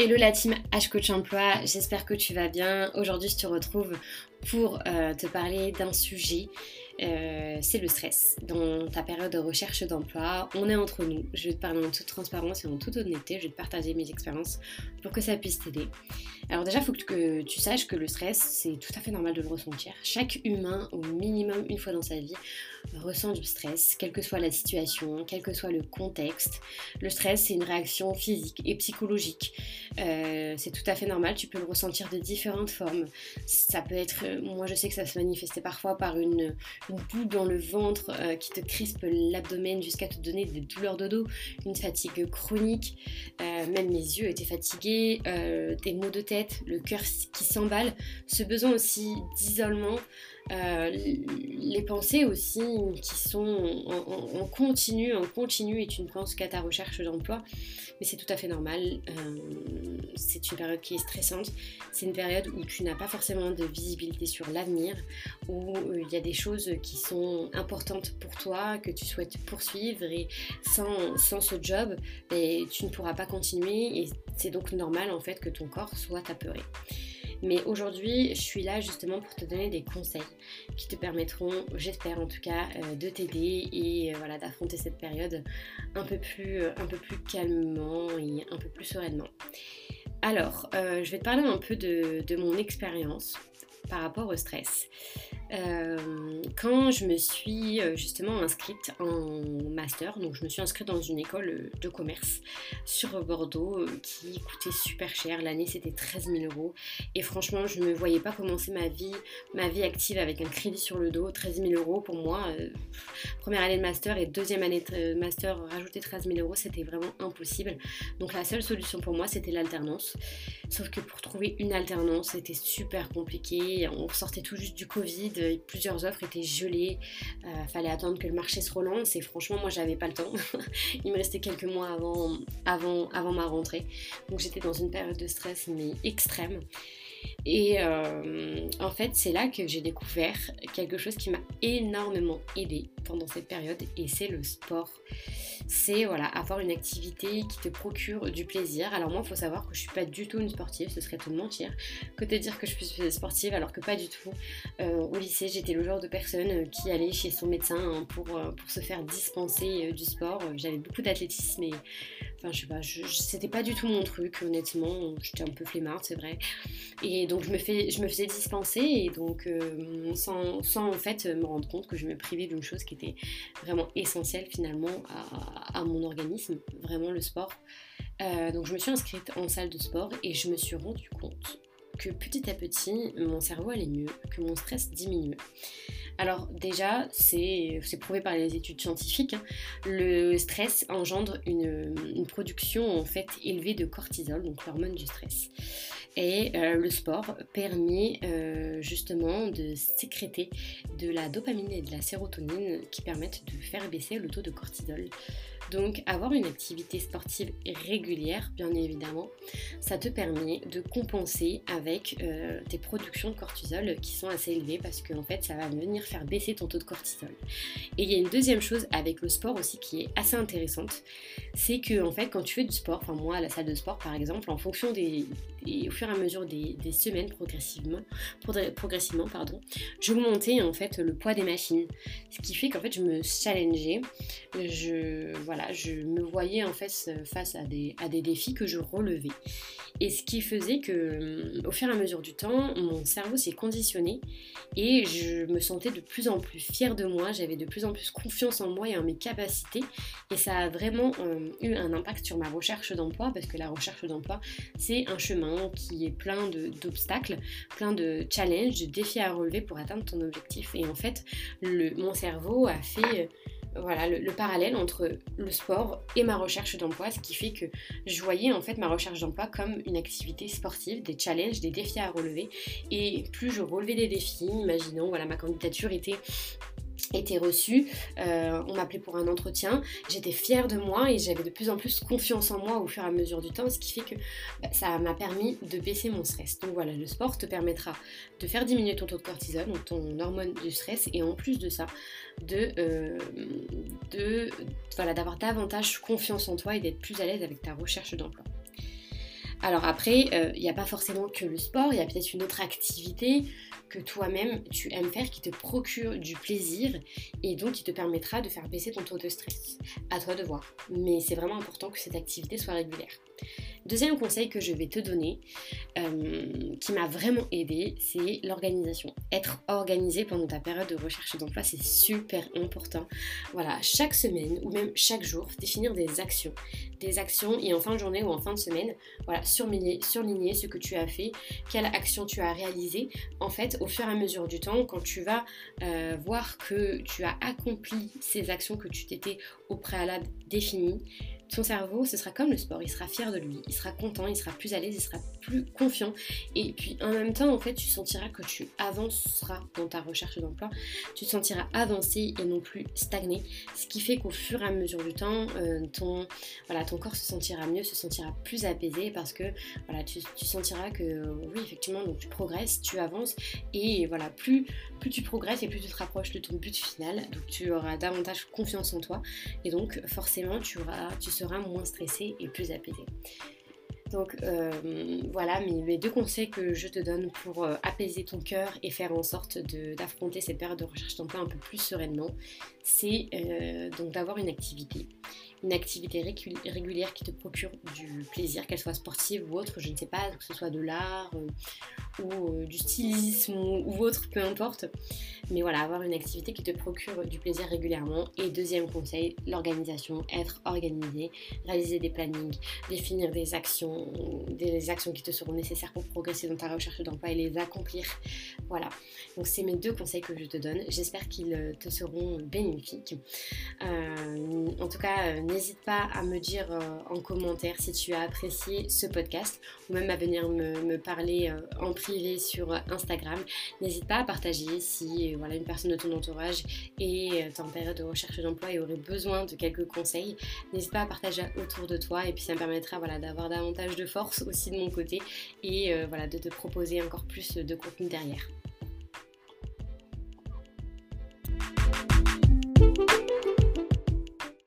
Hello la team H Coach Emploi, j'espère que tu vas bien. Aujourd'hui je te retrouve pour euh, te parler d'un sujet, euh, c'est le stress. Dans ta période de recherche d'emploi, on est entre nous. Je vais te parler en toute transparence et en toute honnêteté, je vais te partager mes expériences pour que ça puisse t'aider. Alors déjà, il faut que tu saches que le stress, c'est tout à fait normal de le ressentir. Chaque humain, au minimum une fois dans sa vie, ressent du stress, quelle que soit la situation, quel que soit le contexte. Le stress, c'est une réaction physique et psychologique. Euh, c'est tout à fait normal, tu peux le ressentir de différentes formes. Ça peut être, euh, moi je sais que ça se manifestait parfois par une, boule dans le ventre euh, qui te crispe l'abdomen jusqu'à te donner des douleurs de dos, une fatigue chronique, même mes yeux étaient fatigués, des maux de tête le cœur qui s'emballe, ce besoin aussi d'isolement, les pensées aussi qui sont en, continu, en continu et tu ne penses qu'à ta recherche d'emploi, mais c'est tout à fait normal. Euh, c'est une période qui est stressante, c'est une période où tu n'as pas forcément de visibilité sur l'avenir, où euh, il y a des choses qui sont importantes pour toi, que tu souhaites poursuivre et sans, sans ce job, tu ne pourras pas continuer et c'est donc normal en fait que ton corps soit apeuré. Mais aujourd'hui, je suis là justement pour te donner des conseils qui te permettront, j'espère en tout cas, euh, de t'aider et euh, voilà, d'affronter cette période un peu, plus, euh, un peu plus calmement et un peu plus sereinement. Alors, je vais te parler un peu de mon expérience par rapport au stress. Euh, quand je me suis euh, justement inscrite en master, donc je me suis inscrite dans une école de commerce sur Bordeaux euh, qui coûtait super cher. L'année c'était 13 000 euros et franchement je ne voyais pas commencer ma vie, ma vie active avec un crédit sur le dos. 13 000 euros pour moi, première année de master et deuxième année de master rajouter 13 000 euros c'était vraiment impossible. Donc la seule solution pour moi c'était l'alternance. Sauf que pour trouver une alternance c'était super compliqué. On sortait tout juste du Covid plusieurs offres étaient gelées, euh, fallait attendre que le marché se relance et franchement moi j'avais pas le temps. Il me restait quelques mois avant, avant, avant ma rentrée. Donc j'étais dans une période de stress mais extrême. Et euh, en fait, c'est là que j'ai découvert quelque chose qui m'a énormément aidé pendant cette période et c'est le sport. C'est voilà, avoir une activité qui te procure du plaisir. Alors moi, il faut savoir que je suis pas du tout une sportive, ce serait te mentir que de dire que je suis sportive alors que pas du tout. Euh, au lycée, j'étais le genre de personne qui allait chez son médecin hein, pour, euh, pour se faire dispenser du sport. J'avais beaucoup d'athlétisme et enfin je sais pas, c'était pas du tout mon truc honnêtement. J'étais un peu flemmarde, c'est vrai. Et donc je me, faisais dispenser et donc euh, sans, sans, en fait me rendre compte que je me privais d'une chose qui était vraiment essentielle finalement à, mon organisme, vraiment le sport. Euh, donc je me suis inscrite en salle de sport et je me suis rendu compte que petit à petit mon cerveau allait mieux, que mon stress diminuait. Alors déjà, c'est prouvé par les études scientifiques, hein. le stress engendre une, production en fait élevée de cortisol, donc l'hormone du stress. Et euh, le sport permet euh, justement de sécréter de la dopamine et de la sérotonine qui permettent de faire baisser le taux de cortisol. Donc avoir une activité sportive régulière, bien évidemment, ça te permet de compenser avec euh, tes productions de cortisol qui sont assez élevées parce qu'en fait ça va venir faire baisser ton taux de cortisol. Et il y a une deuxième chose avec le sport aussi qui est assez intéressante, c'est que en fait quand tu fais du sport, enfin moi à la salle de sport par exemple, en fonction des, au fur et à mesure des, semaines progressivement, progressivement pardon, j'augmentais en fait le poids des machines, ce qui fait qu'en fait je me challengeais, je voilà je me voyais en fait face à des, à des défis que je relevais. Et ce qui faisait que, au fur et à mesure du temps, mon cerveau s'est conditionné et je me sentais de plus en plus fière de moi, j'avais de plus en plus confiance en moi et en mes capacités. Et ça a vraiment euh, eu un impact sur ma recherche d'emploi parce que la recherche d'emploi, c'est un chemin qui est plein d'obstacles, plein de challenges, de défis à relever pour atteindre ton objectif. Et en fait, le, mon cerveau a fait voilà le, parallèle entre le sport et ma recherche d'emploi, ce qui fait que je voyais en fait ma recherche d'emploi comme une activité sportive, des challenges, des défis à relever. Et plus je relevais des défis, imaginons, voilà, ma candidature était était reçue, euh, on m'appelait pour un entretien, j'étais fière de moi et j'avais de plus en plus confiance en moi au fur et à mesure du temps, ce qui fait que bah, ça m'a permis de baisser mon stress. Donc voilà, le sport te permettra de faire diminuer ton taux de cortisol, donc ton hormone du stress, et en plus de ça, euh, de voilà, d'avoir davantage confiance en toi et d'être plus à l'aise avec ta recherche d'emploi. Alors après, euh, il n'y a pas forcément que le sport, il y a peut-être une autre activité que toi-même tu aimes faire qui te procure du plaisir et donc qui te permettra de faire baisser ton taux de stress. À toi de voir. Mais c'est vraiment important que cette activité soit régulière. Deuxième conseil que je vais te donner, euh, qui m'a vraiment aidé, c'est l'organisation. Être organisé pendant ta période de recherche d'emploi, c'est super important. Voilà, chaque semaine ou même chaque jour, définir des actions. Des actions et en fin de journée ou en fin de semaine, voilà, surligner, surligner ce que tu as fait, quelle action tu as réalisée. En fait, au fur et à mesure du temps, quand tu vas euh, voir que tu as accompli ces actions que tu t'étais au préalable définies, ton cerveau, ce sera comme le sport, il sera fier de lui, il sera content, il sera plus à l'aise, il sera plus confiant. Et puis en même temps, en fait, tu sentiras que tu avanceras dans ta recherche d'emploi, tu te sentiras avancer et non plus stagner. Ce qui fait qu'au fur et à mesure du temps, euh, ton, voilà, ton corps se sentira mieux, se sentira plus apaisé parce que voilà, tu, sentiras que oui, effectivement, tu progresses, tu avances et voilà, plus, plus tu progresses et plus tu te rapproches de ton but final, donc tu auras davantage confiance en toi et donc forcément tu, auras, seras moins stressé et plus apaisé. Donc euh, voilà mes, deux conseils que je te donne pour euh, apaiser ton cœur et faire en sorte d'affronter cette période de recherche d'emploi un peu plus sereinement, c'est euh, donc d'avoir une activité une activité régulière qui te procure du plaisir, qu'elle soit sportive ou autre, je ne sais pas, que ce soit de l'art euh, ou euh, du stylisme ou, autre, peu importe. Mais voilà, avoir une activité qui te procure du plaisir régulièrement. Et deuxième conseil, l'organisation, être organisé, réaliser des plannings, définir des actions, des actions qui te seront nécessaires pour progresser dans ta recherche d'emploi et les accomplir. Voilà, donc c'est mes deux conseils que je te donne. J'espère qu'ils euh, te seront bénéfiques. en tout cas, n'hésite pas à me dire euh, en commentaire si tu as apprécié ce podcast ou même à venir me, parler euh, en privé sur Instagram. N'hésite pas à partager si euh, voilà, une personne de ton entourage est en période de recherche d'emploi et aurait besoin de quelques conseils. N'hésite pas à partager autour de toi et puis ça me permettra d'avoir davantage de force aussi de mon côté et voilà, de te proposer encore plus de contenu derrière.